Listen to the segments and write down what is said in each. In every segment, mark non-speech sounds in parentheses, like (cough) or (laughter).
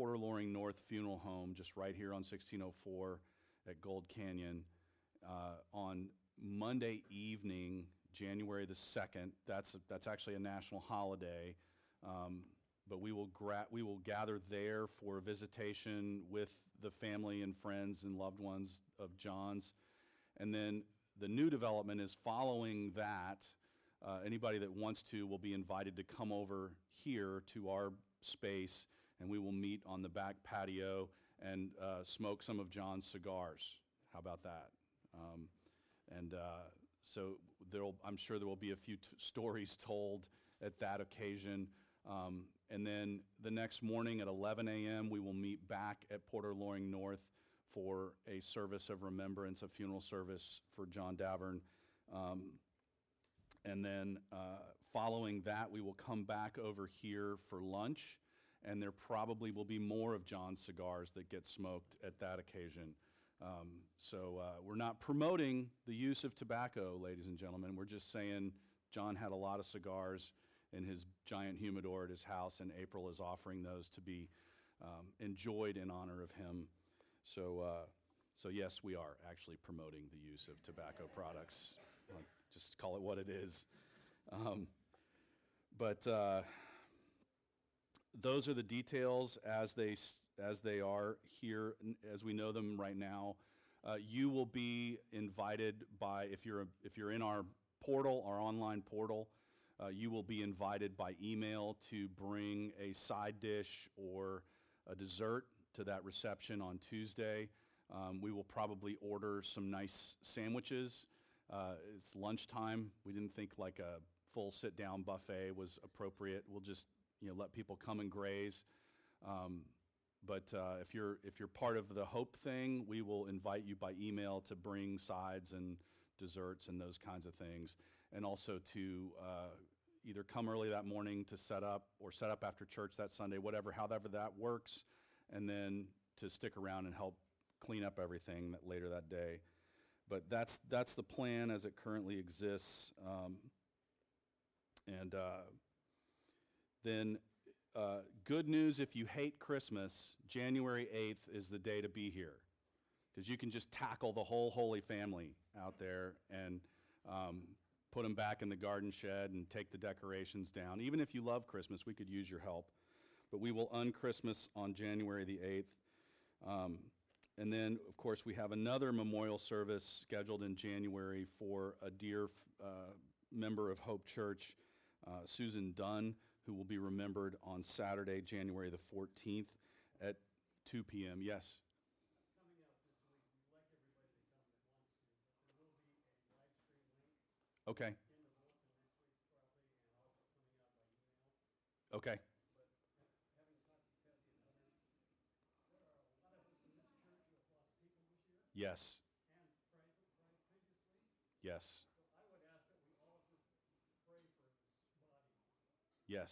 Porter Loring North Funeral Home, just right here on 1604 at Gold Canyon, uh, on Monday evening, January the 2nd. That's, that's actually a national holiday. Um, but we will, gra- we will gather there for a visitation with the family and friends and loved ones of John's. And then the new development is following that. Uh, anybody that wants to will be invited to come over here to our space, and we will meet on the back patio and uh, smoke some of John's cigars. How about that? Um, and uh, so I'm sure there will be a few t- stories told at that occasion. Um, and then the next morning at 11 a.m., we will meet back at Porter Loring North for a service of remembrance, a funeral service for John Davern. Um, and then uh, following that, we will come back over here for lunch, and there probably will be more of John's cigars that get smoked at that occasion. Um, so uh, we're not promoting the use of tobacco, ladies and gentlemen. We're just saying John had a lot of cigars in his giant humidor at his house, and April is offering those to be um, enjoyed in honor of him. So, uh, so yes, we are actually promoting the use of tobacco products. Just call it what it is. Um, but uh, those are the details as they as they are here, as we know them right now. Uh, you will be invited by if you're if you're in our portal, our online portal. Uh, you will be invited by email to bring a side dish or a dessert to that reception on Tuesday. Um, we will probably order some nice sandwiches. Uh, it's lunchtime. We didn't think like a full sit down buffet was appropriate. We'll just you know, let people come and graze. Um, but uh, if, you're, if you're part of the Hope thing, we will invite you by email to bring sides and desserts and those kinds of things. And also to uh, either come early that morning to set up or set up after church that Sunday, whatever, however that works and then to stick around and help clean up everything that later that day. But that's, that's the plan as it currently exists. Um, and uh, then, uh, good news if you hate Christmas, January 8th is the day to be here. Because you can just tackle the whole Holy Family out there and um, put them back in the garden shed and take the decorations down. Even if you love Christmas, we could use your help but we will un-Christmas on January the 8th. Um, and then, of course, we have another memorial service scheduled in January for a dear uh, member of Hope Church, uh, Susan Dunn, who will be remembered on Saturday, January the 14th at 2 p.m. Yes? Okay. Okay. Yes. And previously. Yes. So I would ask that we all just pray for this body. Yes. Go through Christmas because there's going to be a lot of us grieving.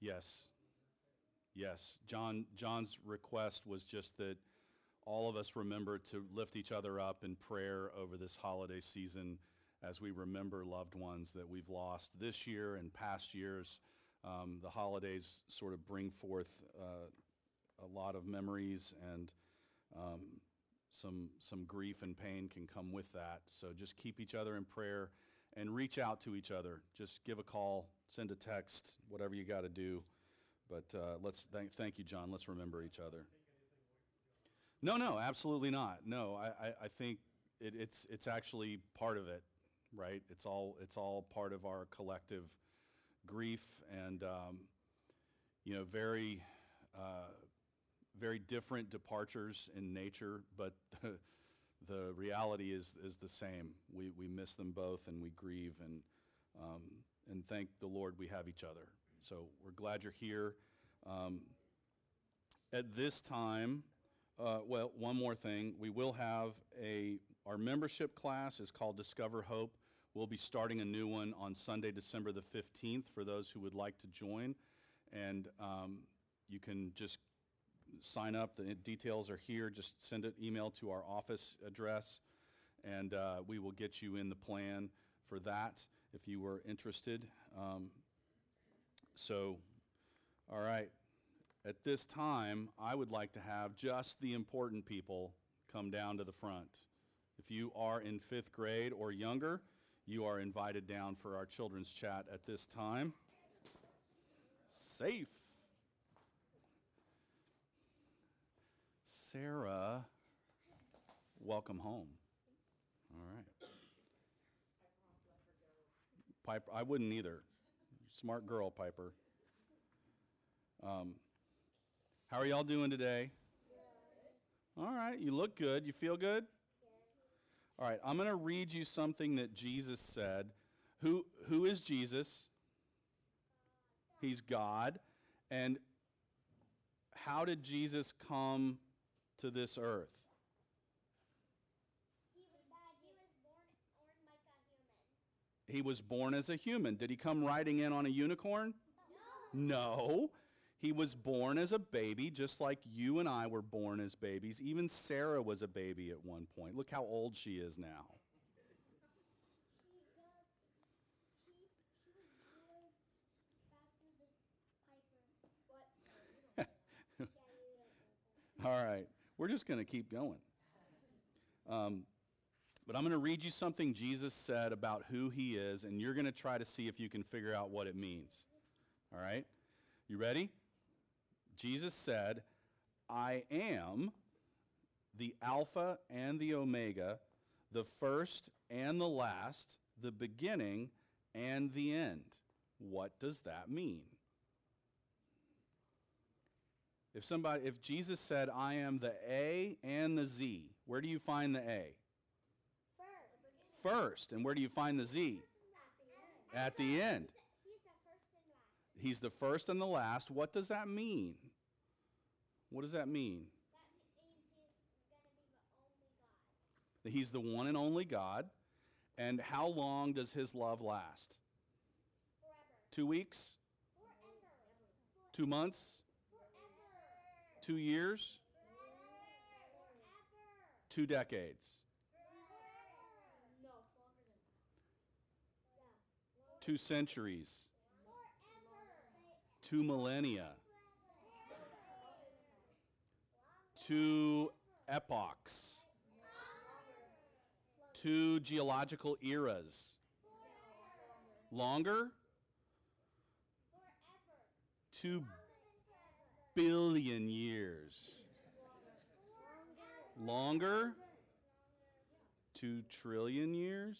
Yes. Yes. John John's request was just that all of us remember to lift each other up in prayer over this holiday season as we remember loved ones that we've lost this year and past years. Um, the holidays sort of bring forth uh, a lot of memories and um, some, some grief and pain can come with that. So just keep each other in prayer and reach out to each other. Just give a call, send a text, whatever you got to do. But uh, let's thank, thank you, John. Let's remember each other. No, no, absolutely not. No, I, I, I think it, it's, it's actually part of it, right? It's all, it's all part of our collective grief and, um, you know, very. Uh, very different departures in nature, but (laughs) the, reality is, is the same. We, we miss them both and we grieve and, um, and thank the Lord we have each other. So we're glad you're here. Um, at this time, uh, well, one more thing. We will have a, our membership class is called Discover Hope. We'll be starting a new one on Sunday, December the 15th for those who would like to join. And um, you can just sign up. The details are here. Just send an email to our office address, and uh, we will get you in the plan for that if you were interested. Um, So, all right. At this time, I would like to have just the important people come down to the front. If you are in fifth grade or younger, you are invited down for our children's chat at this time. Safe. Sarah, welcome home. All right. Piper, I wouldn't either. Smart girl, Piper. Um, how are y'all doing today? All right, you look good. You feel good? All right, I'm going to read you something that Jesus said. Who, who is Jesus? He's God. And how did Jesus come to this earth? He was. Born, born as a human. Did he come riding in on a unicorn? No. He was born as a baby, just like you and I were born as babies. Even Sarah was a baby at one point. Look how old she is now. (laughs) All right. We're just going to keep going. Um, but I'm going to read you something Jesus said about who he is, and you're going to try to see if you can figure out what it means. All right? You ready? Jesus said, I am the Alpha and the Omega, the first and the last, the beginning and the end. What does that mean? If somebody if Jesus said I am the A and the Z, where do you find the A? First. First. And where do you find the Z? At the end. He's the first and last. He's the first and the last. What does that mean? What does that mean? That means he's going to be the only God. He's the one and only God. And how long does his love last? Forever. Two weeks? Forever. Two months? Two years? Two decades? Two centuries? Two millennia? Two epochs? Two geological eras? Longer? Two billion years. Longer? Two trillion years?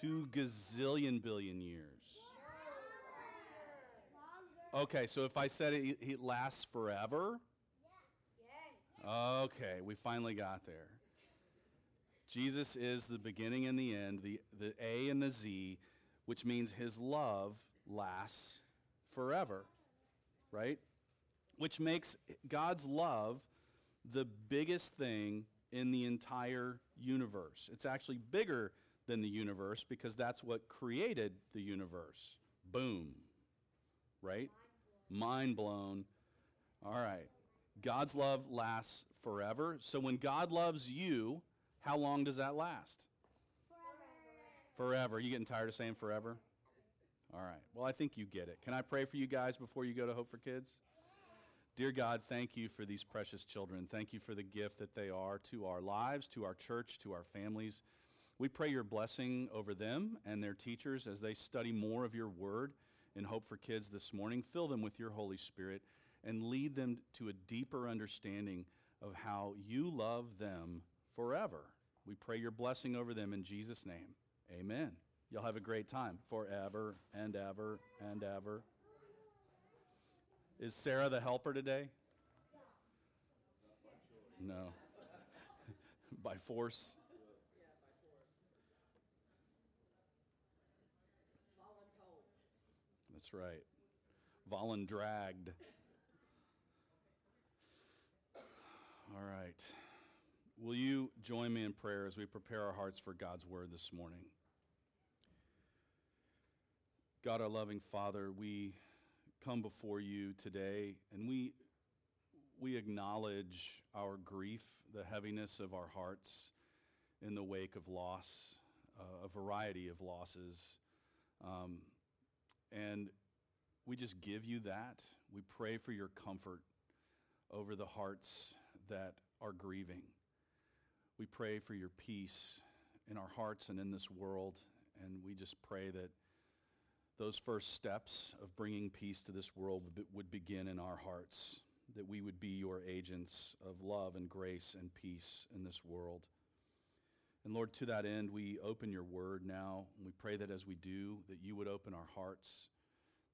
Two gazillion billion years. Okay, so if I said it, it lasts forever? Okay, we finally got there. Jesus is the beginning and the end, the, the A and the Z, which means his love lasts forever, right? Which makes God's love the biggest thing in the entire universe. It's actually bigger than the universe because that's what created the universe. Boom. Right? Mind blown. All right. God's love lasts forever. So when God loves you, how long does that last? Forever. Forever. You getting tired of saying forever? All right. Well, I think you get it. Can I pray for you guys before you go to Hope for Kids? Dear God, thank you for these precious children. Thank you for the gift that they are to our lives, to our church, to our families. We pray your blessing over them and their teachers as they study more of your word in Hope for Kids this morning. Fill them with your Holy Spirit and lead them to a deeper understanding of how you love them forever. We pray your blessing over them in Jesus' name. Amen. Y'all have a great time forever and ever and ever. Is Sarah the helper today? No. (laughs) by force? That's right. Volun dragged. All right. Will you join me in prayer as we prepare our hearts for God's word this morning? God, our loving Father, we come before you today and we, we acknowledge our grief, the heaviness of our hearts in the wake of loss uh, a variety of losses. Um, and we just give you that. We pray for your comfort over the hearts that are grieving. We pray for your peace in our hearts and in this world. And we just pray that those first steps of bringing peace to this world would, begin in our hearts, that we would be your agents of love and grace and peace in this world. And Lord, to that end, we open your word now. And we pray that as we do, that you would open our hearts,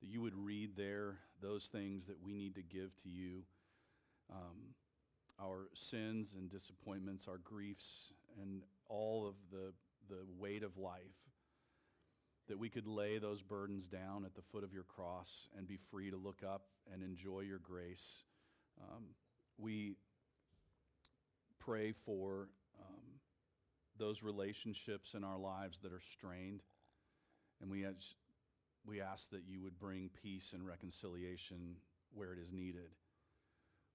that you would read there those things that we need to give to you um, our sins and disappointments, our griefs, and all of the, the weight of life, that we could lay those burdens down at the foot of your cross and be free to look up and enjoy your grace. Um, we pray for um, those relationships in our lives that are strained, and we, we ask that you would bring peace and reconciliation where it is needed.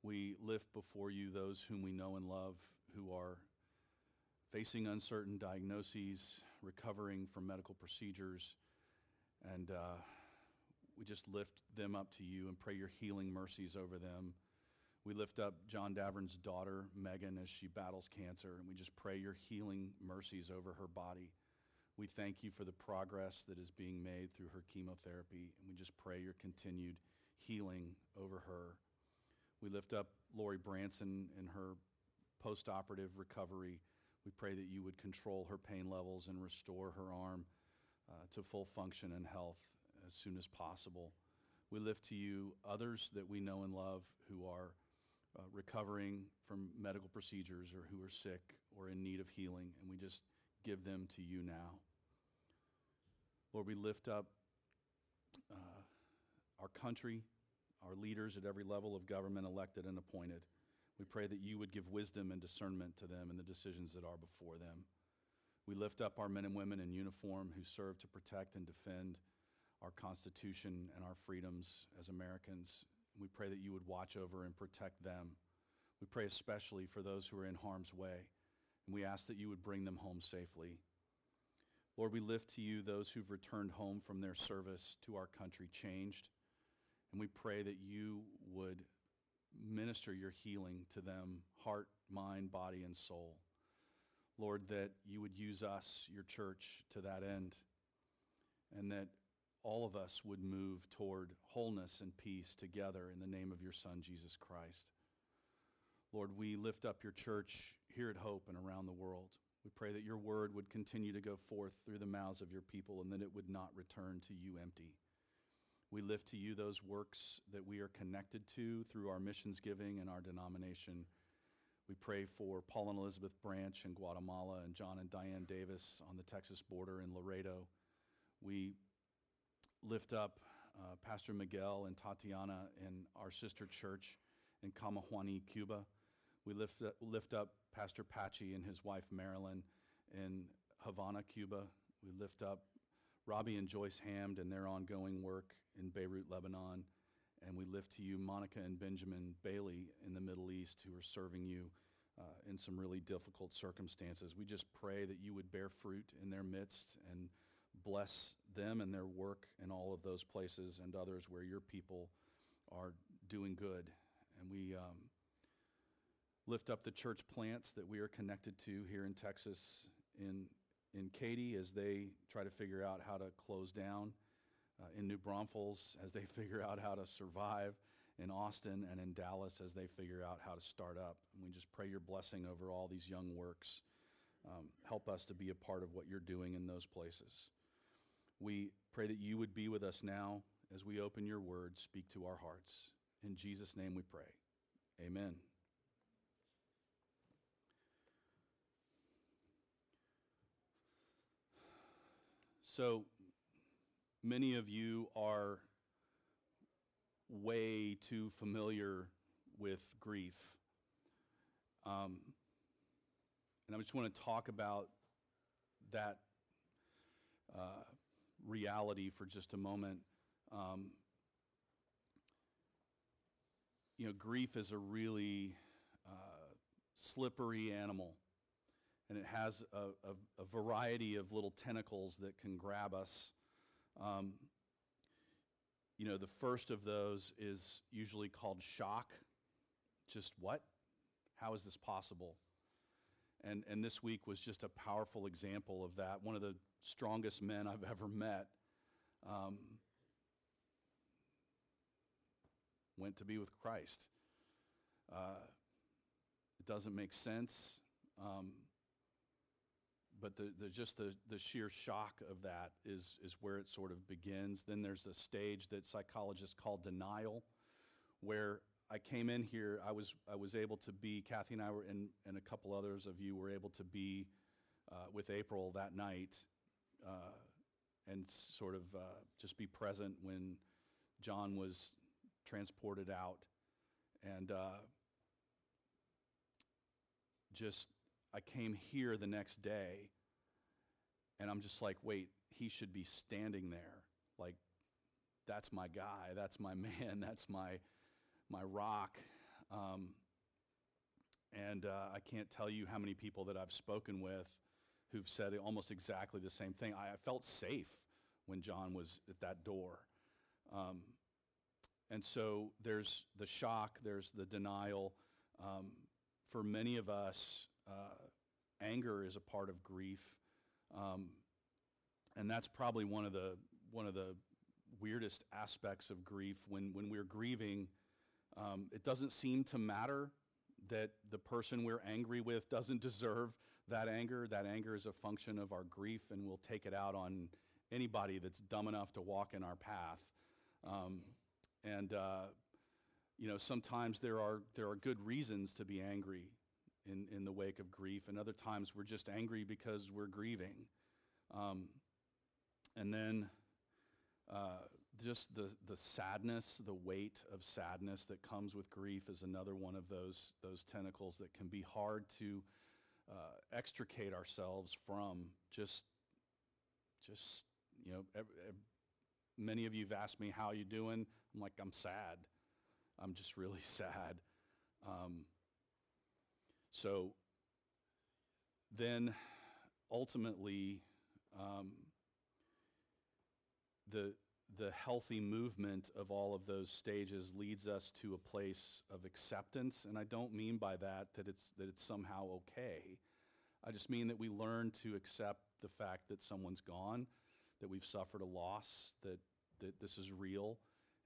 We lift before you those whom we know and love who are facing uncertain diagnoses, recovering from medical procedures, and uh, we just lift them up to you and pray your healing mercies over them. We lift up John Davern's daughter, Megan, as she battles cancer, and we just pray your healing mercies over her body. We thank you for the progress that is being made through her chemotherapy, and we just pray your continued healing over her. We lift up Lori Branson in her post-operative recovery. We pray that you would control her pain levels and restore her arm uh, to full function and health as soon as possible. We lift to you others that we know and love who are uh, recovering from medical procedures or who are sick or in need of healing, and we just give them to you now. Lord, we lift up uh, our country, our leaders at every level of government, elected and appointed. We pray that you would give wisdom and discernment to them in the decisions that are before them. We lift up our men and women in uniform who serve to protect and defend our Constitution and our freedoms as Americans. We pray that you would watch over and protect them. We pray especially for those who are in harm's way, and we ask that you would bring them home safely. Lord, we lift to you those who've returned home from their service to our country changed, and we pray that you would minister your healing to them, heart, mind, body, and soul. Lord, that you would use us, your church, to that end, and that all of us would move toward wholeness and peace together in the name of your Son, Jesus Christ. Lord, we lift up your church here at Hope and around the world. We pray that your word would continue to go forth through the mouths of your people and that it would not return to you empty. We lift to you those works that we are connected to through our missions giving and our denomination. We pray for Paul and Elizabeth Branch in Guatemala and John and Diane Davis on the Texas border in Laredo. We lift up uh, Pastor Miguel and Tatiana in our sister church in Camajuani, Cuba. We lift, lift up Pastor Patchy and his wife Marilyn in Havana, Cuba. We lift up Robbie and Joyce Hamd and their ongoing work in Beirut, Lebanon. And we lift to you Monica and Benjamin Bailey in the Middle East who are serving you uh, in some really difficult circumstances. We just pray that you would bear fruit in their midst and bless them and their work in all of those places and others where your people are doing good. And we um, lift up the church plants that we are connected to here in Texas, in, in Katy, as they try to figure out how to close down, uh, in New Braunfels, (laughs) as they figure out how to survive, in Austin and in Dallas, as they figure out how to start up. And we just pray your blessing over all these young works. Um, help us to be a part of what you're doing in those places. We pray that you would be with us now as we open your word, speak to our hearts. In Jesus' name we pray. Amen. So many of you are way too familiar with grief. Um, and I just want to talk about that uh, reality for just a moment. Um, you know, grief is a really uh, slippery animal. And it has a, a, a variety of little tentacles that can grab us. Um, you know, the first of those is usually called shock. Just what? How is this possible? And, and this week was just a powerful example of that. One of the strongest men I've ever met um, went to be with Christ. Uh, it doesn't make sense, um, but the, the, just the, the sheer shock of that is, is where it sort of begins. Then there's a stage that psychologists call denial, where I came in here, I was, I was able to be, Kathy and I were, and, and a couple others of you were able to be uh, with April that night uh, and sort of uh, just be present when John was transported out. And uh, just, I came here the next day and I'm just like, wait, he should be standing there. Like, that's my guy, that's my (laughs) man, that's my my rock. Um, and uh, I can't tell you how many people that I've spoken with who've said almost exactly the same thing. I, I felt safe when John was at that door. Um, and so there's the shock, there's the denial. Um, for many of us, uh, anger is a part of grief. Um, and that's probably one of the, one of the weirdest aspects of grief. When, when we're grieving, um, it doesn't seem to matter that the person we're angry with doesn't (laughs) deserve that anger. That anger is a function of our grief, and we'll take it out on anybody that's dumb enough to walk in our path. Um, and uh, you know, sometimes there are there are good reasons to be angry in in the wake of grief, and other times we're just angry because we're grieving. Um, and then uh, just the, the sadness, the weight of sadness that comes with grief is another one of those, those tentacles that can be hard to uh, extricate ourselves from. Just, just you know, many of you have asked me, how you doing? I'm like, I'm sad. I'm just really (laughs) sad. Um, so then ultimately, um, the, the healthy movement of all of those stages leads us to a place of acceptance. And I don't mean by that that it's, that it's somehow okay. I just mean that we learn to accept the fact that someone's gone, that we've suffered a loss, that, that this is real,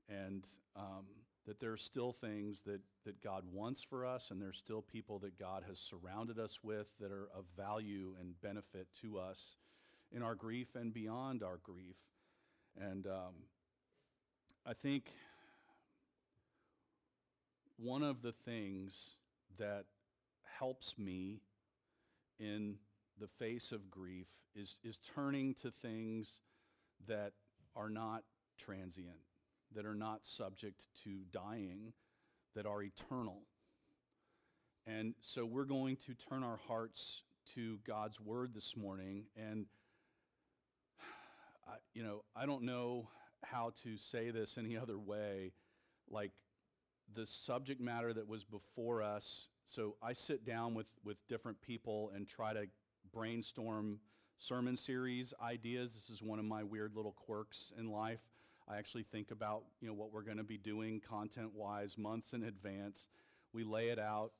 and um, that there are still things that, that God wants for us, and there are still people that God has surrounded us with that are of value and benefit to us in our grief and beyond our grief. And um, I think one of the things that helps me in the face of grief is, is turning to things that are not transient, that are not subject to dying, that are eternal. And so we're going to turn our hearts to God's word this morning. And, I, you know, I don't know how to say this any other way. Like the subject matter that was before us. So I sit down with, with different people and try to brainstorm sermon series ideas. This is one of my weird little quirks in life. I actually think about you know what we're going to be doing content-wise months in advance. We lay it out,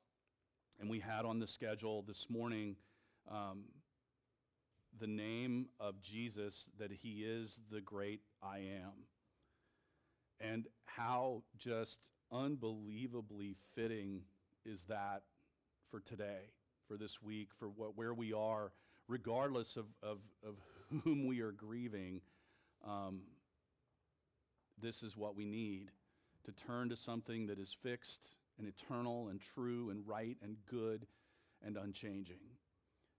and we had on the schedule this morning um, the name of Jesus that He is the great I am, and how just unbelievably fitting is that for today, for this week, for what where we are, regardless of of, of whom we are grieving. Um, this is what we need to turn to something that is fixed and eternal and true and right and good and unchanging.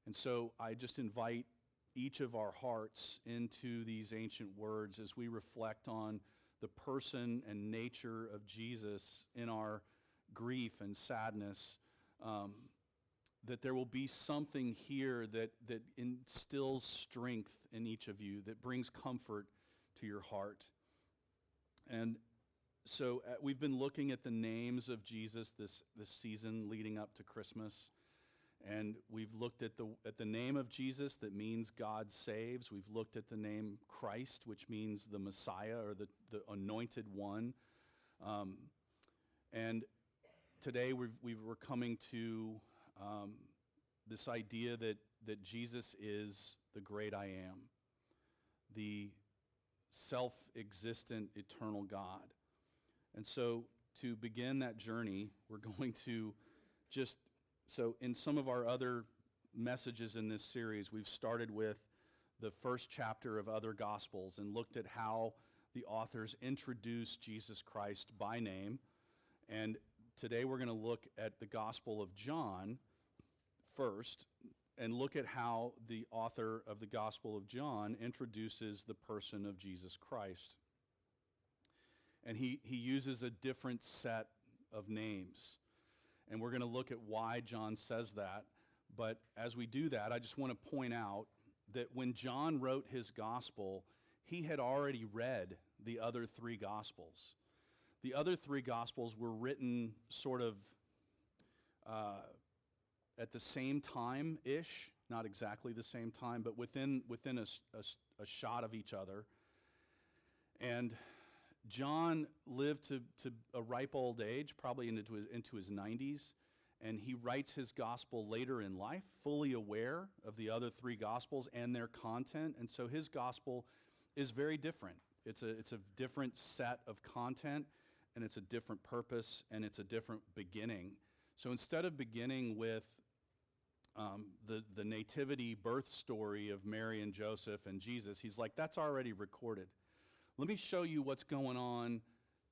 And so I just invite each of our hearts into these ancient words as we reflect on the person and nature of Jesus in our grief and sadness. Um, that there will be something here that, that instills strength in each of you, that brings comfort to your heart. And so uh, we've been looking at the names of Jesus this, this season leading up to Christmas. And we've looked at the, at the name of Jesus that means God saves. We've looked at the name Christ, which means the Messiah or the, the anointed one. Um, and today we've, we are coming to um, this idea that, that Jesus is the great I am, the self existent eternal God. And so to begin that journey, we're (laughs) going to just, so in some of our other messages in this series, we've started with the first chapter of other Gospels and looked at how the authors introduce Jesus Christ by name. And today we're going to look at the Gospel of John first and look at how the author of the Gospel of John introduces the person of Jesus Christ. And he, he uses a different set of names. And we're going to look at why John says that. But as we do that, I just want to point out that when John wrote his gospel, he had already read the other three gospels. The other three gospels were written sort of uh, at the same time ish, not exactly the same time, but within, within a, a, a shot of each other. And John lived to, to a ripe old age, probably into his, into his 90s, and he writes his gospel later in life, fully aware of the other three gospels and their content. And so his gospel is very different. It's a, it's a different set of content, and it's a different purpose, and it's a different beginning. So instead of beginning with um, the, the nativity birth story of Mary and Joseph and Jesus, he's like, that's already recorded. Let me show you what's going on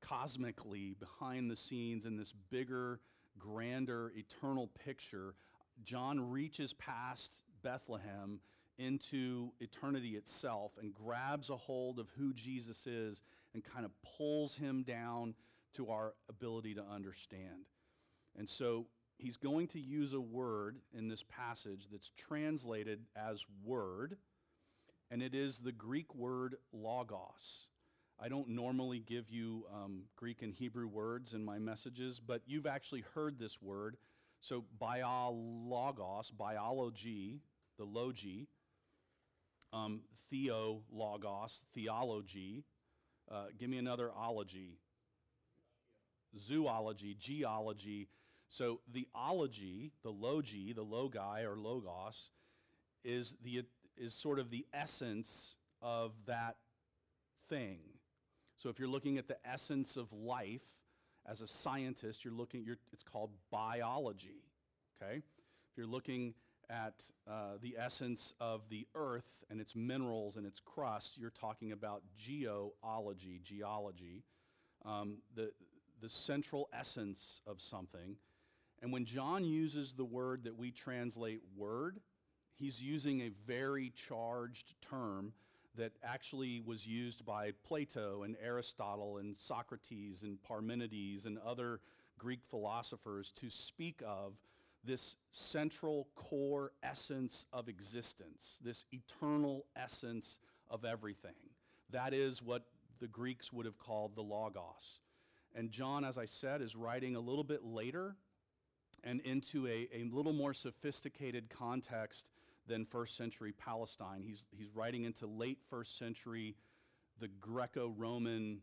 cosmically behind the scenes in this bigger, grander, eternal picture. John reaches past Bethlehem into eternity itself and grabs a hold of who Jesus is and kind of pulls him down to our ability to understand. And so he's going to use a word in this passage that's translated as word, and it is the Greek word logos. I don't normally give you um, Greek and Hebrew words in my messages, but you've actually heard this word. So, biologos, biology, the logi, um, theologos, theology. Uh, give me another ology. Zoology, geology. So, the ology, the logi, the logi or logos, is, the, is sort of the essence of that thing. So if you're looking at the essence of life as a scientist, you're looking, you're, it's called biology, okay? If you're looking at uh, the essence of the earth and its minerals and its crust, you're talking about geology, geology, um, the, the central essence of something. And when John uses the word that we translate word, he's using a very charged term that actually was used by Plato and Aristotle and Socrates and Parmenides and other Greek philosophers to speak of this central core essence of existence, this eternal essence of everything. That is what the Greeks would have called the Logos. And John, as I said, is writing a little bit later and into a, a little more sophisticated context than first century Palestine. He's, he's writing into late first century, the Greco Roman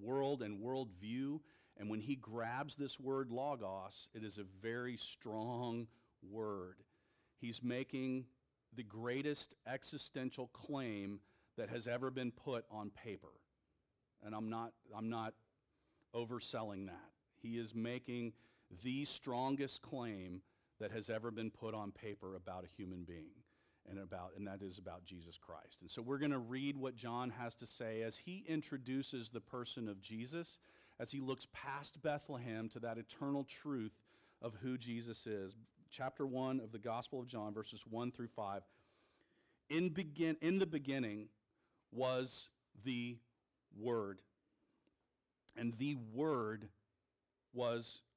world and worldview. And when he grabs this word logos, it is a very strong word. He's making the greatest existential claim that has ever been put on paper. And I'm not, I'm not overselling that. He is making the strongest claim that has ever been put on paper about a human being and about and that is about Jesus Christ. And so we're going to read what John has to say as he introduces the person of Jesus as he looks past Bethlehem to that eternal truth of who Jesus is. Chapter 1 of the Gospel of John verses 1 through 5. In begin in the beginning was the word and the word was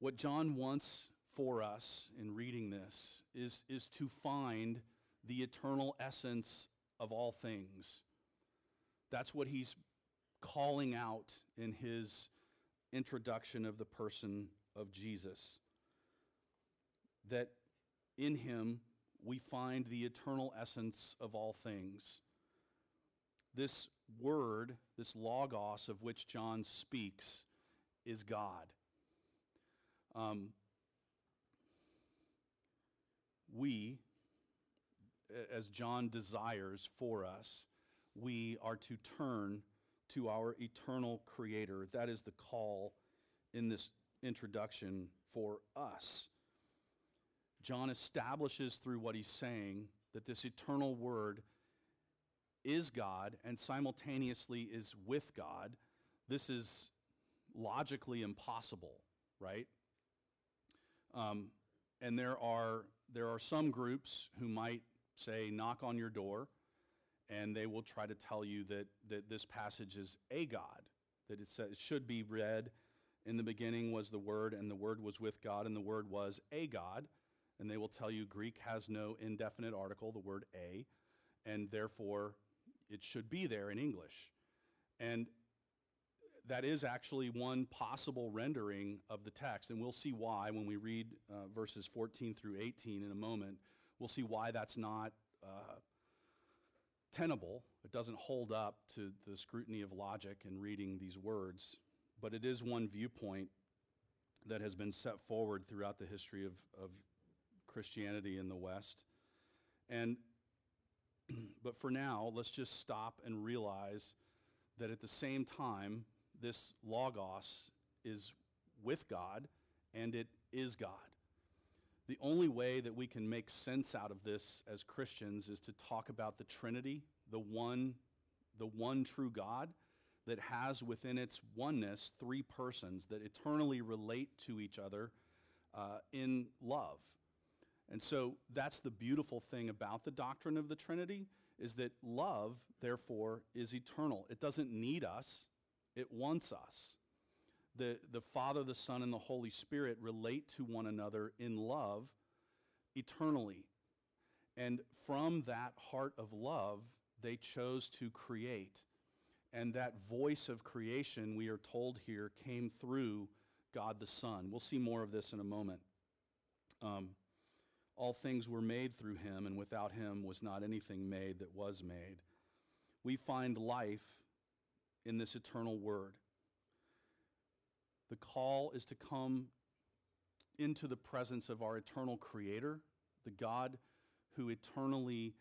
What John wants for us in reading this is, is to find the eternal essence of all things. That's what he's calling out in his introduction of the person of Jesus. That in him we find the eternal essence of all things. This word, this logos of which John speaks, is God. Um, we, as John desires for us, we are to turn to our eternal Creator. That is the call in this introduction for us. John establishes through what he's saying that this eternal Word is God and simultaneously is with God. This is logically impossible, right? Um, and there are, there are some groups who might say, knock on your door, and they will try to tell you that, that this passage is a God, that it, says, it should be read, in the beginning was the Word, and the Word was with God, and the Word was a God. And they will tell you Greek has no indefinite article, the word a, and therefore it should be there in English. And that is actually one possible rendering of the text, and we'll see why when we read uh, verses 14 through 18 in a moment. We'll see why that's not uh, tenable. It doesn't hold up to the scrutiny of logic in reading these words, but it is one viewpoint that has been set forward throughout the history of, of Christianity in the West. And (clears throat) but for now, let's just stop and realize that at the same time, this logos is with God and it is God. The only way that we can make sense out of this as Christians is to talk about the Trinity, the one, the one true God that has within its oneness three persons that eternally relate to each other uh, in love. And so that's the beautiful thing about the doctrine of the Trinity is that love, therefore, is eternal. It doesn't need us, it wants us. The, the Father, the Son, and the Holy Spirit relate to one another in love eternally. And from that heart of love, they chose to create. And that voice of creation, we are told here, came through God the Son. We'll see more of this in a moment. Um, all things were made through him, and without him was not anything made that was made. We find life in this eternal word. The call is to come into the presence of our eternal Creator, the God who eternally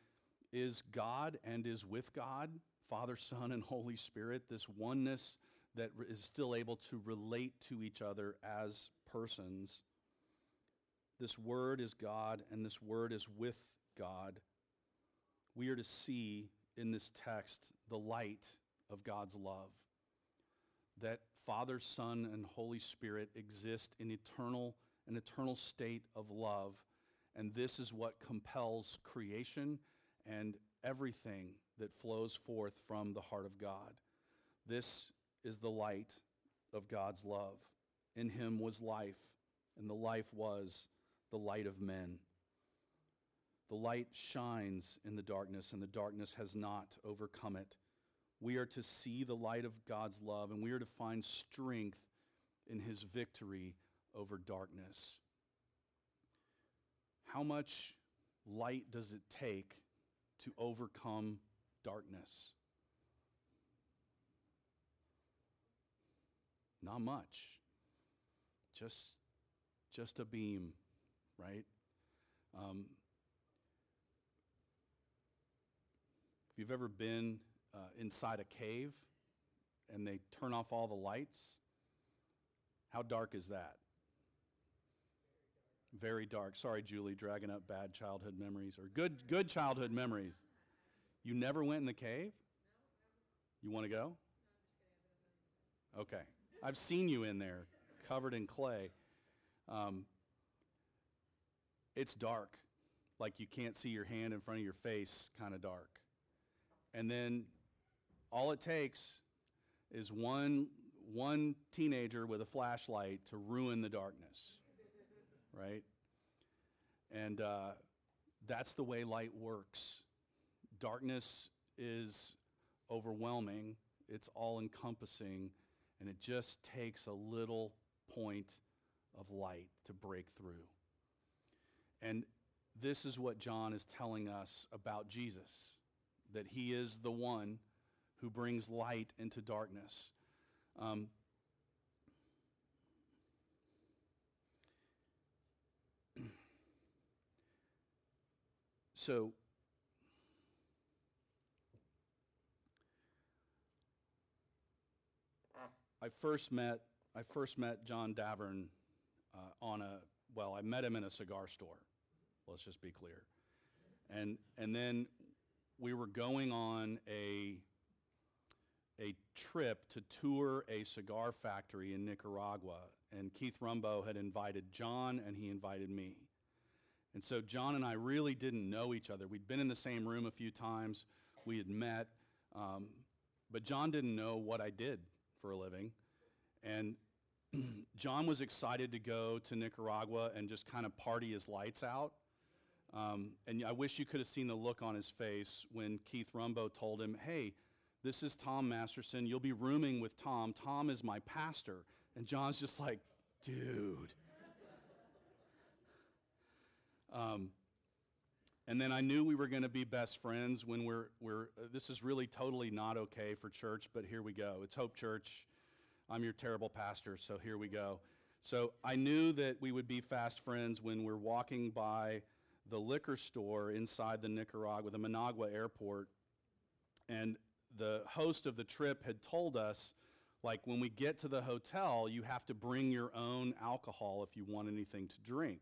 is God and is with God, Father, Son, and Holy Spirit, this oneness that is still able to relate to each other as persons. This word is God, and this word is with God. We are to see in this text the light of God's love. That Father, Son, and Holy Spirit exist in eternal, an eternal state of love. And this is what compels creation and everything that flows forth from the heart of God. This is the light of God's love. In him was life, and the life was the light of men. The light shines in the darkness, and the darkness has not overcome it. We are to see the light of God's love, and we are to find strength in his victory over darkness. How much light does it take to overcome darkness? Not much. Just, just a beam, right? Um, if you've ever been uh, inside a cave and they turn off all the lights, how dark is that? Very dark. Sorry, Julie, dragging up bad childhood memories or good, good childhood memories. You never went in the cave? You want to go? Okay. I've seen you in there, covered in clay. Um, it's dark, like you can't see your hand in front of your face, kind of dark. And then all it takes is one, one teenager with a flashlight to ruin the darkness, right? And uh, that's the way light works. Darkness is overwhelming, it's all encompassing, and it just takes a little point of light to break through. And this is what John is telling us about Jesus that he is the one who brings light into darkness. Um, so, I first met I first met John Davern uh, on a well, I met him in a cigar store. Let's just be clear, and and then we were going on a a trip to tour a cigar factory in Nicaragua, and Keith Rumbo had invited John and he invited me. And so John and I really didn't know each other. We'd been in the same room a few times, we had met, um, but John didn't know what I did for a living. And (clears throat) John was excited to go to Nicaragua and just kind of party his lights out. Um, and I wish you could have seen the look on his face when Keith Rumbo told him, Hey, this is Tom Masterson. You'll be rooming with Tom. Tom is my pastor. And John's just like, Dude. um, and then I knew we were going to be best friends when we're, we're this is really totally not okay for church, but here we go. It's Hope Church. I'm your terrible pastor, so here we go. So I knew that we would be fast friends when we're walking by the liquor store inside the Nicaragua, the Managua airport. And the host of the trip had told us, like, when we get to the hotel, you have to bring your own alcohol if you want anything to drink.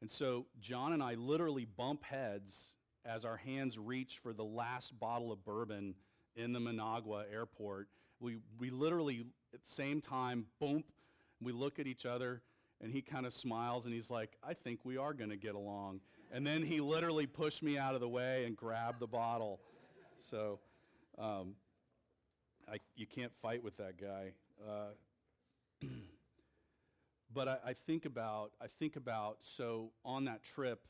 And so John and I literally bump heads as our hands reach for the last bottle of bourbon in the Managua airport. We, we literally, at the same time, boom, we look at each other, and he kind of smiles and he's like, I think we are going to get along. And then he literally pushed me out of the way and grabbed the bottle. So um, I, you can't fight with that guy. Uh, (clears throat) but I, I think about I think about so on that trip,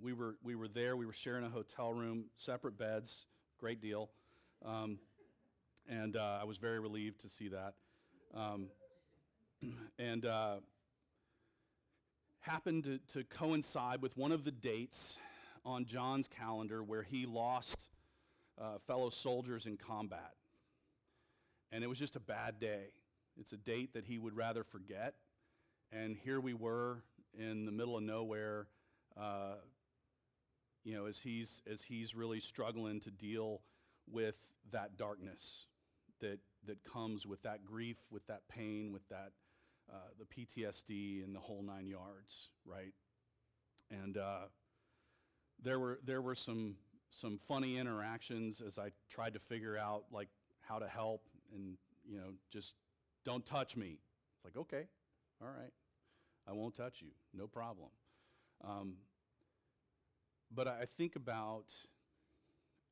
we were we were there. We were sharing a hotel room, separate beds, great deal, um, and uh, I was very relieved to see that. Um, (clears throat) and uh, happened to, to coincide with one of the dates on John's calendar where he lost uh, fellow soldiers in combat. And it was just a bad day. It's a date that he would rather forget. And here we were in the middle of nowhere, uh, you know, as he's, as he's really struggling to deal with that darkness that, that comes with that grief, with that pain, with that uh, the PTSD and the whole nine yards, right? And uh, there were there were some some funny interactions as I tried to figure out like how to help and you know just don't touch me. It's like okay, all right, I won't touch you, no problem. Um, but I think about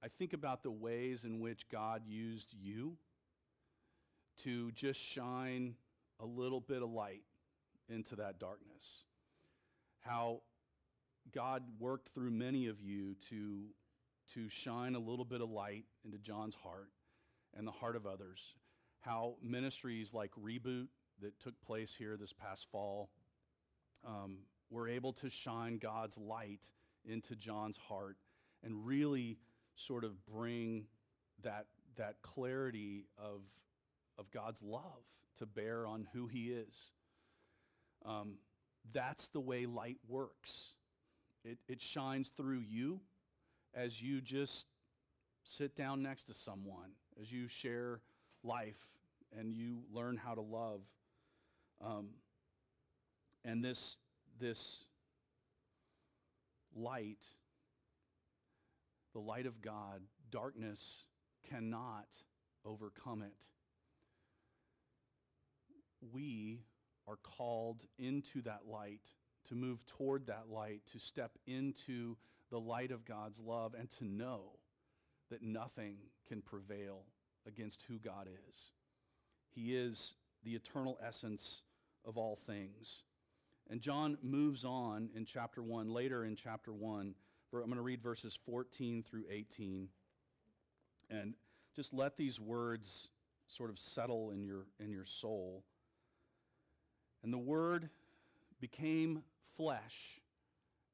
I think about the ways in which God used you to just shine a little bit of light into that darkness. How God worked through many of you to, to shine a little bit of light into John's heart and the heart of others. How ministries like Reboot that took place here this past fall um, were able to shine God's light into John's heart and really sort of bring that, that clarity of, of God's love to bear on who he is. Um, that's the way light works. It, it shines through you as you just sit down next to someone, as you share life and you learn how to love. Um, and this, this light, the light of God, darkness cannot overcome it we are called into that light to move toward that light, to step into the light of God's love, and to know that nothing can prevail against who God is. He is the eternal essence of all things. And John moves on in chapter 1, later in chapter 1. I'm going to read verses 14 through 18. And just let these words sort of settle in your, in your soul. And the Word became flesh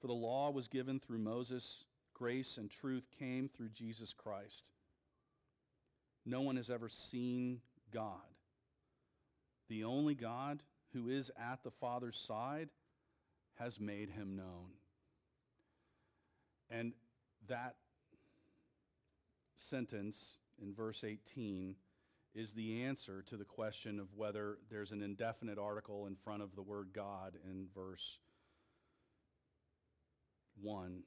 For the law was given through Moses, grace and truth came through Jesus Christ. No one has ever seen God. The only God who is at the Father's side has made him known. And that sentence in verse 18 is the answer to the question of whether there's an indefinite article in front of the word God in verse 1.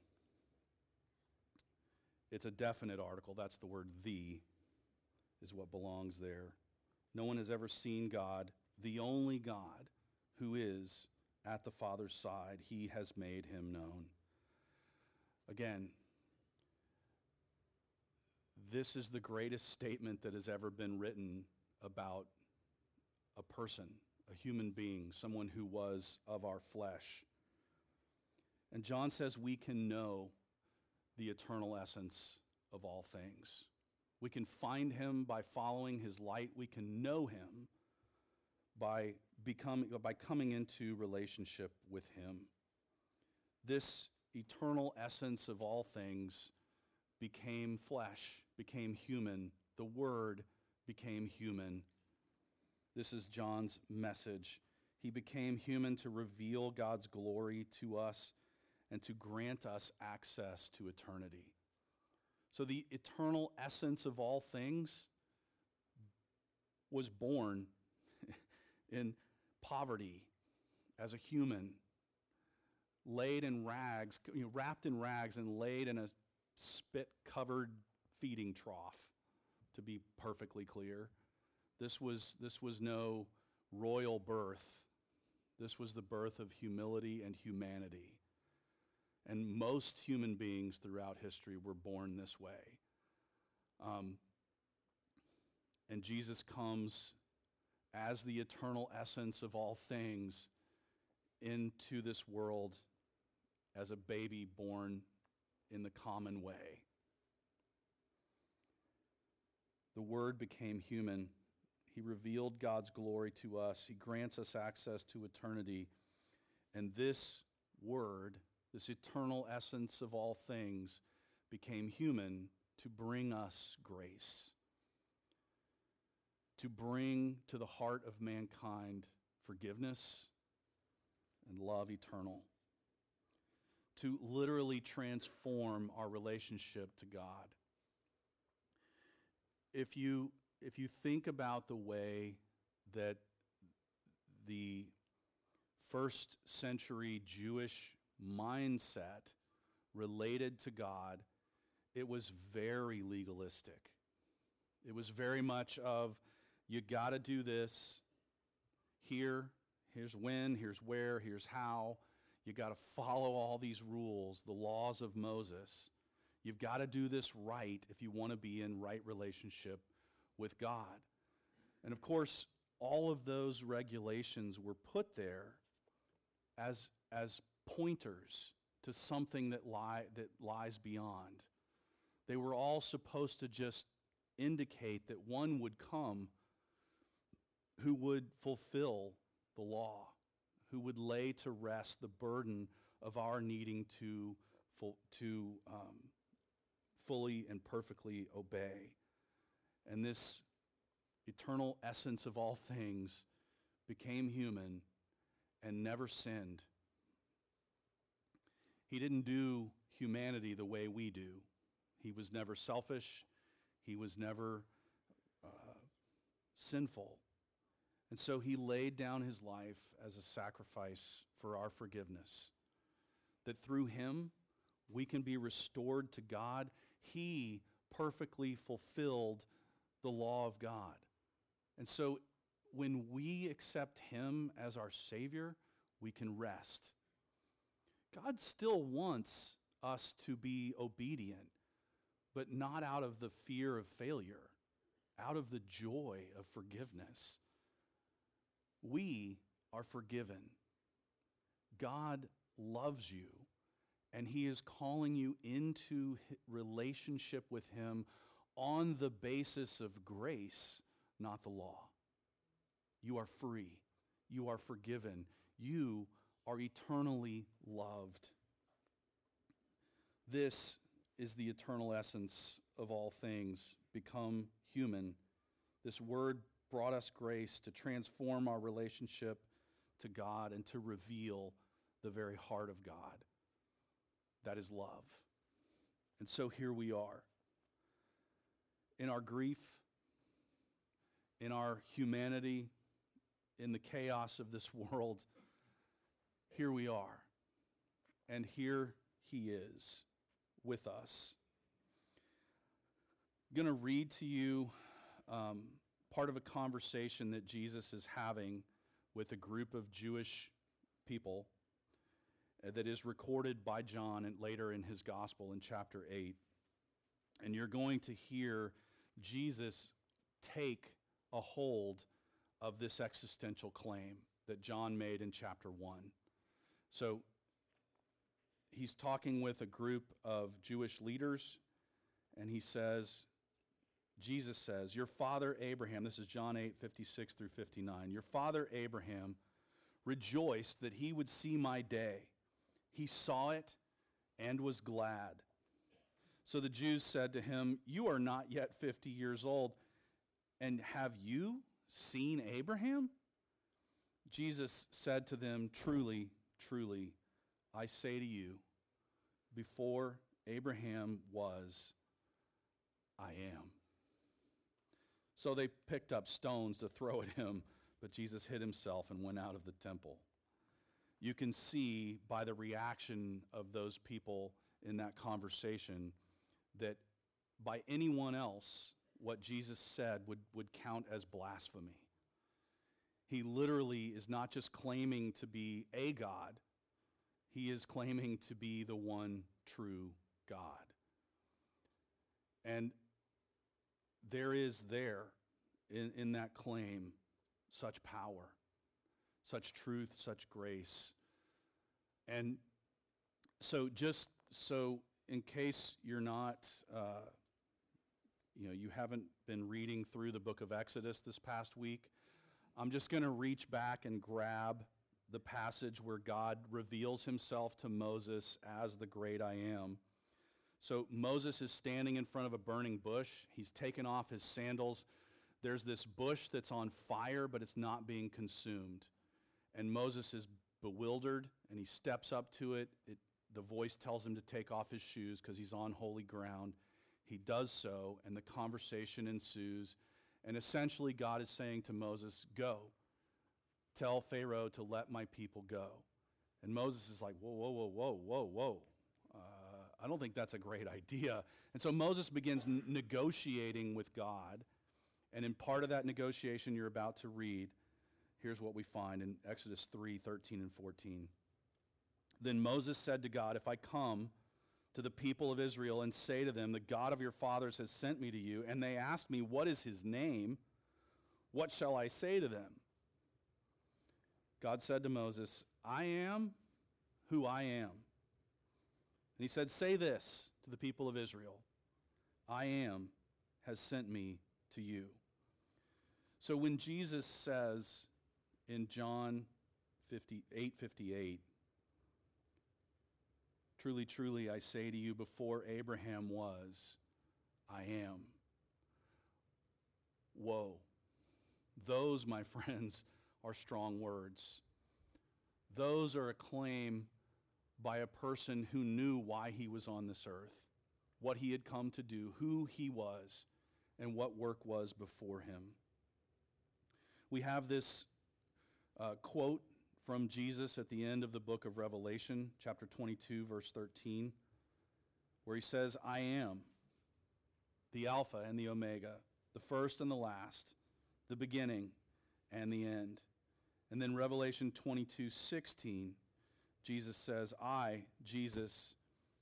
It's a definite article. That's the word the, is what belongs there. No one has ever seen God, the only God who is at the Father's side. He has made him known. Again, this is the greatest statement that has ever been written about a person, a human being, someone who was of our flesh. And John says we can know the eternal essence of all things. We can find him by following his light. We can know him by, becoming, by coming into relationship with him. This eternal essence of all things became flesh, became human. The Word became human. This is John's message. He became human to reveal God's glory to us and to grant us access to eternity. So, the eternal essence of all things was born (laughs) in poverty as a human, laid in rags, you know, wrapped in rags and laid in a spit covered feeding trough, to be perfectly clear. This was, this was no royal birth. This was the birth of humility and humanity. And most human beings throughout history were born this way. Um, and Jesus comes as the eternal essence of all things into this world as a baby born in the common way. The Word became human. He revealed God's glory to us. He grants us access to eternity. And this Word, this eternal essence of all things, became human to bring us grace, to bring to the heart of mankind forgiveness and love eternal to literally transform our relationship to God. If you, if you think about the way that the first century Jewish mindset related to God, it was very legalistic. It was very much of, you got to do this here, here's when, here's where, here's how. You got to follow all these rules, the laws of Moses. You've got to do this right if you want to be in right relationship with God. And of course, all of those regulations were put there as, as pointers to something that, lie, that lies beyond. They were all supposed to just indicate that one would come who would fulfill the law who would lay to rest the burden of our needing to, to um, fully and perfectly obey. And this eternal essence of all things became human and never sinned, He didn't do humanity the way we do. He was never selfish. He was never uh, sinful. And so he laid down his life as a sacrifice for our forgiveness. That through him, we can be restored to God. He perfectly fulfilled the law of God. And so when we accept him as our Savior, we can rest. God still wants us to be obedient, but not out of the fear of failure, out of the joy of forgiveness. We are forgiven. God loves you, and He is calling you into relationship with Him on the basis of grace, not the law. You are free. You are forgiven. You are eternally loved. This is the eternal essence of all things, become human. This word brought us grace to transform our relationship to God and to reveal the very heart of God. That is love. And so here we are. In our grief, in our humanity, in the chaos of this (laughs) world, here we are. And here he is with us. I'm going to read to you um, part of a conversation that Jesus is having with a group of Jewish people uh, that is recorded by John and later in his gospel in chapter 8. And you're going to hear Jesus take a hold of this existential claim that John made in chapter 1. So he's talking with a group of Jewish leaders, and he says, Jesus says, Your father Abraham, this is John 8, 56 through 59, your father Abraham rejoiced that he would see my day. He saw it and was glad. So the Jews said to him, You are not yet 50 years old, and have you seen Abraham? Jesus said to them, Truly, truly, I say to you, before Abraham was, I am. So they picked up stones to throw at him, but Jesus hid himself and went out of the temple. You can see by the reaction of those people in that conversation that by anyone else, what Jesus said would, would count as blasphemy. He literally is not just claiming to be a God, he is claiming to be the one true God. And there is there in, in that claim such power, such truth, such grace. And so, just so in case you're not, uh, you know, you haven't been reading through the book of Exodus this past week, I'm just going to reach back and grab the passage where God reveals himself to Moses as the great I am. So Moses is standing in front of a burning bush. He's taken off his sandals. There's this bush that's on fire, but it's not being consumed. And Moses is bewildered and he steps up to it. it the voice tells him to take off his shoes because he's on holy ground. He does so, and the conversation ensues. And essentially, God is saying to Moses, Go. Tell Pharaoh to let my people go. And Moses is like, Whoa, whoa, whoa, whoa, whoa, whoa. Uh, I don't think that's a great (laughs) idea. And so Moses begins n- negotiating with God. And in part of that negotiation you're about to read, here's what we find in Exodus 3 13 and 14. Then Moses said to God, If I come to the people of Israel and say to them, The God of your fathers has sent me to you, and they asked me, What is his name? What shall I say to them? God said to Moses, I am who I am. And he said, Say this to the people of Israel I am has sent me to you. So when Jesus says in John 58 58, Truly, truly, I say to you, before Abraham was, I am. Whoa. Those, my (laughs) friends, are strong words. Those are a claim by a person who knew why he was on this earth, what he had come to do, who he was, and what work was before him. We have this uh, quote from Jesus at the end of the book of Revelation, chapter 22, verse 13, where he says, I am the Alpha and the Omega, the first and the last, the beginning and the end. And then Revelation 22, 16, Jesus says, I, Jesus,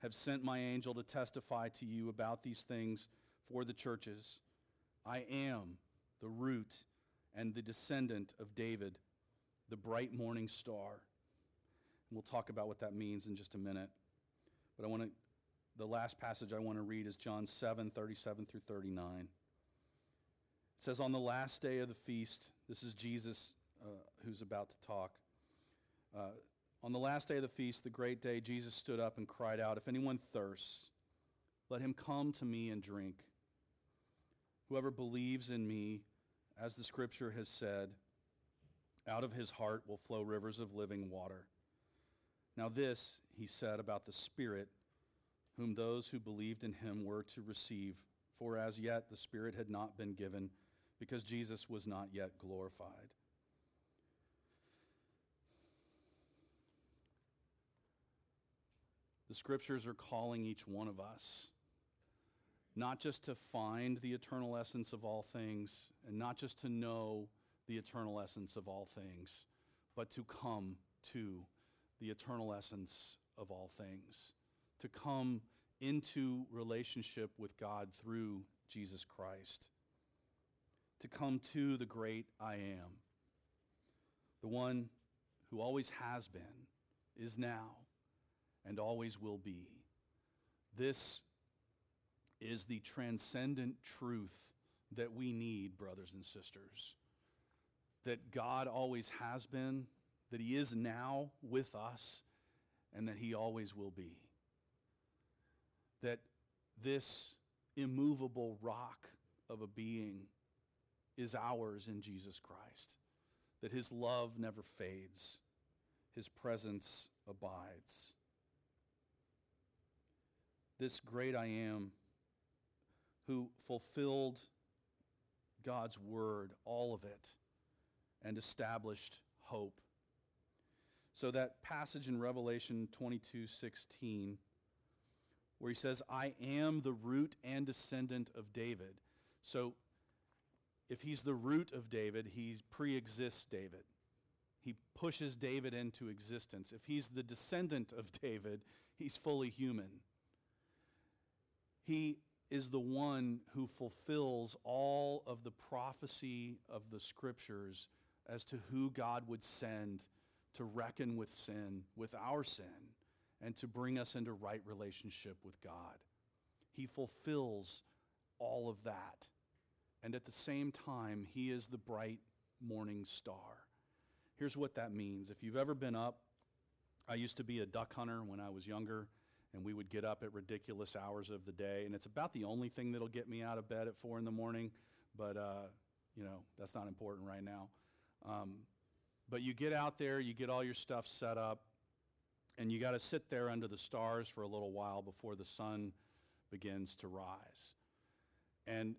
have sent my angel to testify to you about these things for the churches. I am the root and the descendant of David, the bright morning star. And we'll talk about what that means in just a minute. But I want to, the last passage I want to read is John 7, 37 through 39. It says, On the last day of the feast, this is Jesus uh, who's about to talk. Uh, on the last day of the feast, the great day, Jesus stood up and cried out, If anyone thirsts, let him come to me and drink. Whoever believes in me, as the scripture has said, out of his heart will flow rivers of living water. Now, this he said about the Spirit, whom those who believed in him were to receive, for as yet the Spirit had not been given, because Jesus was not yet glorified. The scriptures are calling each one of us not just to find the eternal essence of all things, and not just to know the eternal essence of all things, but to come to the eternal essence of all things, to come into relationship with God through Jesus Christ, to come to the great I am, the one who always has been, is now, and always will be. This is the transcendent truth that we need, brothers and sisters. That God always has been, that He is now with us, and that He always will be. That this immovable rock of a being is ours in Jesus Christ. That His love never fades, His presence abides. This great I am who fulfilled God's word, all of it, and established hope. So that passage in Revelation 22 16, where he says, I am the root and descendant of David. So if he's the root of David, he pre exists David. He pushes David into existence. If he's the descendant of David, he's fully human. He is the one who fulfills all of the prophecy of the scriptures as to who God would send to reckon with sin, with our sin, and to bring us into right relationship with God. He fulfills all of that. And at the same time, he is the bright morning star. Here's what that means. If you've ever been up, I used to be a duck hunter when I was younger and we would get up at ridiculous hours of the day. And it's about the only thing that'll get me out of bed at four in the morning, but uh, you know that's not important right now. Um, but you get out there, you get all your stuff set up, and you got to sit there under the stars for a little while before the sun begins to rise. And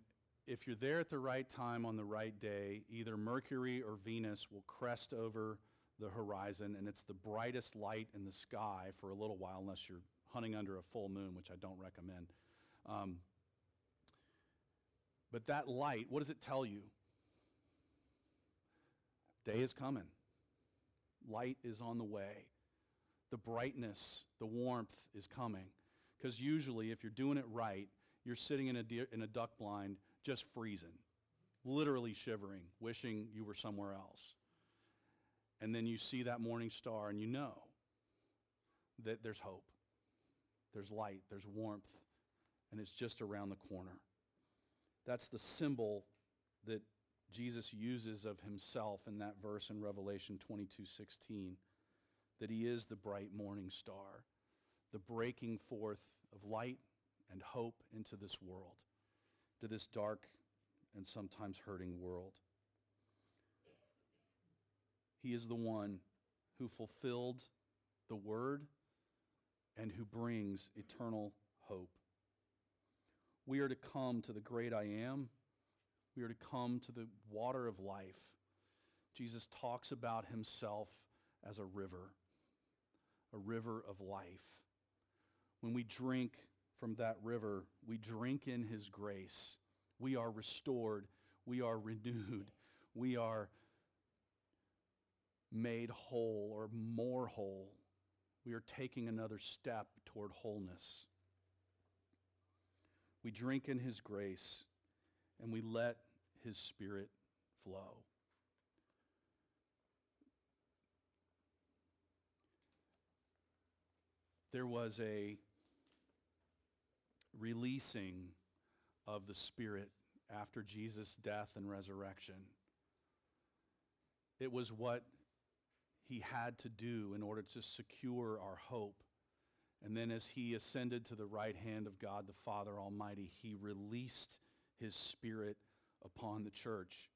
if you're there at the right time on the right day, either Mercury or Venus will crest over the horizon, and it's the brightest light in the sky for a little while, unless you're hunting under a full moon, which I don't recommend. Um, but that light, what does it tell you? Day is coming. Light is on the way. The brightness, the warmth is coming. Because usually, if you're doing it right, you're sitting in a, de- in a duck blind just freezing, literally shivering, wishing you were somewhere else. And then you see that morning star and you know that there's hope. There's light, there's warmth, and it's just around the corner. That's the symbol that Jesus uses of himself in that verse in Revelation 22 16, that he is the bright morning star, the breaking forth of light and hope into this world, to this dark and sometimes hurting world. He is the one who fulfilled the word and who brings eternal hope. We are to come to the great I am. We are to come to the water of life. Jesus talks about himself as a river, a river of life. When we drink from that river, we drink in his grace. We are restored. We are renewed. We are made whole or more whole. We are taking another step toward wholeness. We drink in his grace and we let his spirit flow. There was a releasing of the Spirit after Jesus' death and resurrection. It was what he had to do in order to secure our hope. And then, as he ascended to the right hand of God the Father Almighty, he released his Spirit upon the church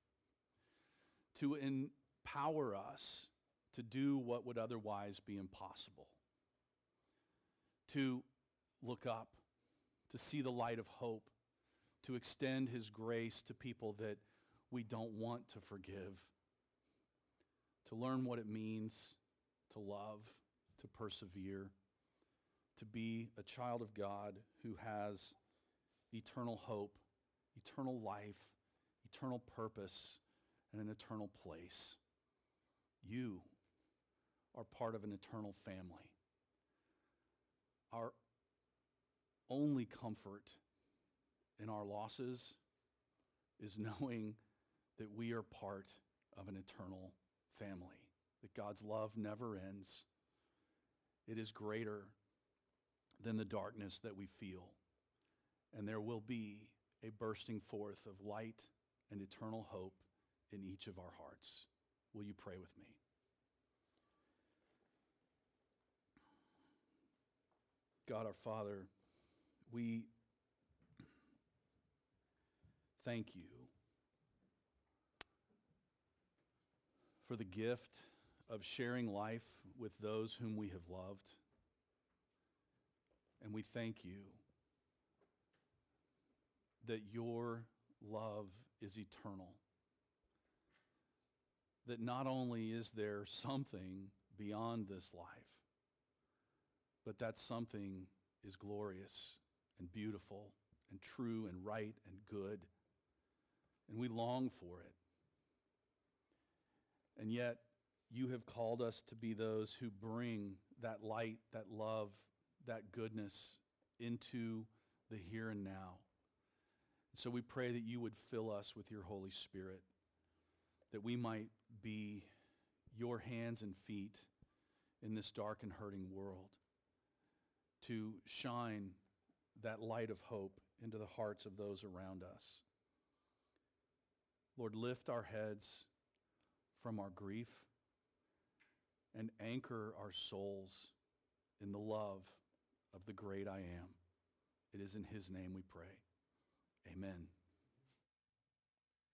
to empower us to do what would otherwise be impossible, to look up, to see the light of hope, to extend his grace to people that we don't want to forgive, to learn what it means to love, to persevere, to be a child of God who has eternal hope, eternal life, eternal purpose, and an eternal place. You are part of an eternal family. Our only comfort in our losses is (laughs) knowing that we are part of an eternal family, that God's love never ends. It is greater than the darkness that we feel. And there will be a bursting forth of light and eternal hope in each of our hearts. Will you pray with me? God our Father, we thank you for the gift of sharing life with those whom we have loved. And we thank you that your love is eternal. That not only is there something beyond this life, but that something is glorious and beautiful and true and right and good. And we long for it. And yet, you have called us to be those who bring that light, that love, that goodness into the here and now. So we pray that you would fill us with your Holy Spirit, that we might be your hands and feet in this dark and hurting world, to shine that light of hope into the hearts of those around us. Lord, lift our heads from our grief and anchor our souls in the love of the great I am. It is in his name we pray. Amen.